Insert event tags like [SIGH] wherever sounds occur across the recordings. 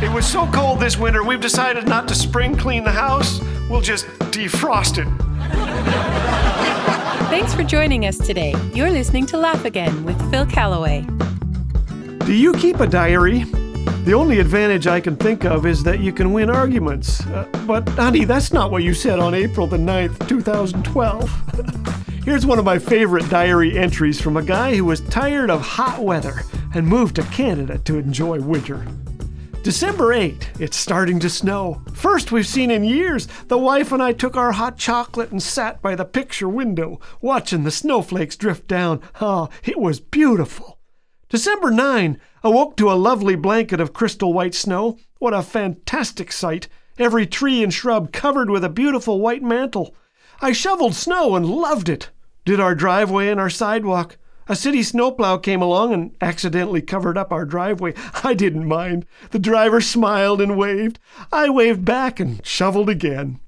It was so cold this winter, we've decided not to spring clean the house. We'll just defrost it. Thanks for joining us today. You're listening to Laugh Again with Phil Callaway. Do you keep a diary? The only advantage I can think of is that you can win arguments. Uh, but, honey, that's not what you said on April the 9th, 2012. [LAUGHS] Here's one of my favorite diary entries from a guy who was tired of hot weather and moved to Canada to enjoy winter. December 8, it's starting to snow. First we've seen in years. The wife and I took our hot chocolate and sat by the picture window, watching the snowflakes drift down. Ah, it was beautiful. December 9, awoke to a lovely blanket of crystal white snow. What a fantastic sight! Every tree and shrub covered with a beautiful white mantle. I shoveled snow and loved it. Did our driveway and our sidewalk. A city snowplow came along and accidentally covered up our driveway. I didn't mind. The driver smiled and waved. I waved back and shoveled again.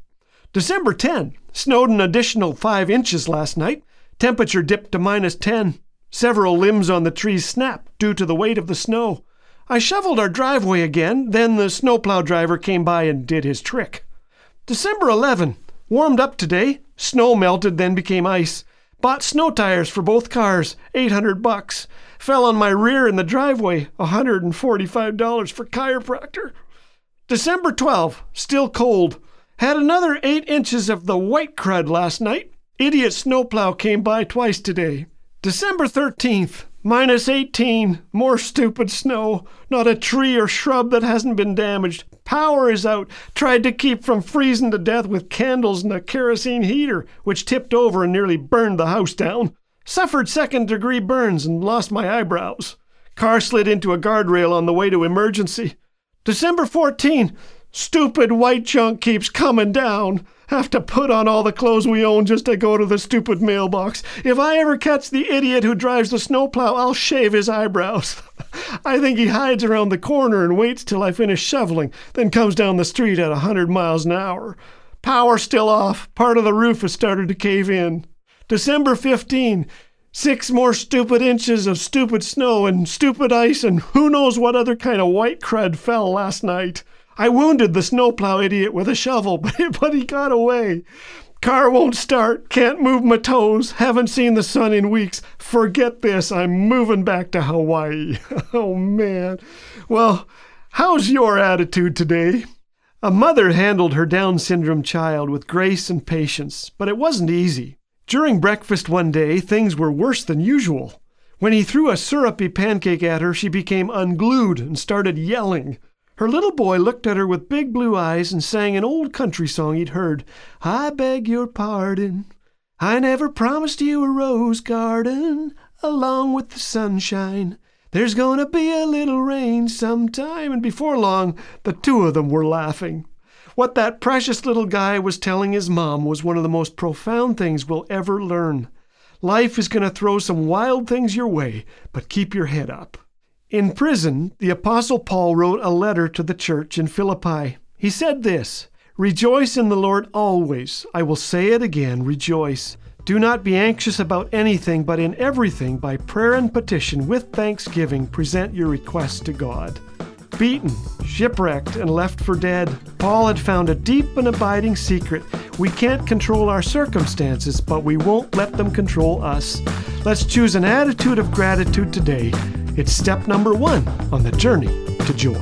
December 10. Snowed an additional five inches last night. Temperature dipped to minus 10. Several limbs on the trees snapped due to the weight of the snow. I shoveled our driveway again, then the snowplow driver came by and did his trick. December 11. Warmed up today. Snow melted, then became ice. Bought snow tires for both cars, 800 bucks. Fell on my rear in the driveway, $145 for chiropractor. December 12, still cold. Had another 8 inches of the white crud last night. Idiot snowplow came by twice today. December 13th, minus 18. More stupid snow. Not a tree or shrub that hasn't been damaged. Power is out. Tried to keep from freezing to death with candles and a kerosene heater, which tipped over and nearly burned the house down. Suffered second degree burns and lost my eyebrows. Car slid into a guardrail on the way to emergency. December 14. Stupid white junk keeps coming down. Have to put on all the clothes we own just to go to the stupid mailbox. If I ever catch the idiot who drives the snowplow, I'll shave his eyebrows. [LAUGHS] I think he hides around the corner and waits till I finish shoveling, then comes down the street at a hundred miles an hour. Power still off. Part of the roof has started to cave in. December 15. Six more stupid inches of stupid snow and stupid ice and who knows what other kind of white crud fell last night. I wounded the snowplow idiot with a shovel, [LAUGHS] but he got away. Car won't start, can't move my toes, haven't seen the sun in weeks. Forget this, I'm moving back to Hawaii. [LAUGHS] oh man. Well, how's your attitude today? A mother handled her Down syndrome child with grace and patience, but it wasn't easy. During breakfast one day, things were worse than usual. When he threw a syrupy pancake at her, she became unglued and started yelling. Her little boy looked at her with big blue eyes and sang an old country song he'd heard. I beg your pardon. I never promised you a rose garden along with the sunshine. There's gonna be a little rain sometime. And before long, the two of them were laughing. What that precious little guy was telling his mom was one of the most profound things we'll ever learn. Life is going to throw some wild things your way, but keep your head up. In prison, the Apostle Paul wrote a letter to the church in Philippi. He said this Rejoice in the Lord always. I will say it again, rejoice. Do not be anxious about anything, but in everything, by prayer and petition, with thanksgiving, present your requests to God. Beaten, shipwrecked, and left for dead, Paul had found a deep and abiding secret. We can't control our circumstances, but we won't let them control us. Let's choose an attitude of gratitude today it's step number one on the journey to joy.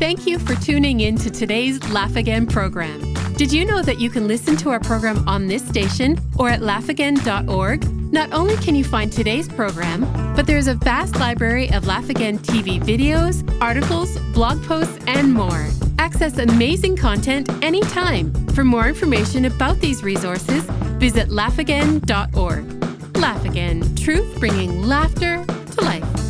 Thank you for tuning in to today's Laugh Again program. Did you know that you can listen to our program on this station or at laughagain.org? Not only can you find today's program, but there's a vast library of Laugh Again TV videos, articles, blog posts, and more. Access amazing content anytime. For more information about these resources, visit laughagain.org. Laugh Again, truth bringing laughter to life.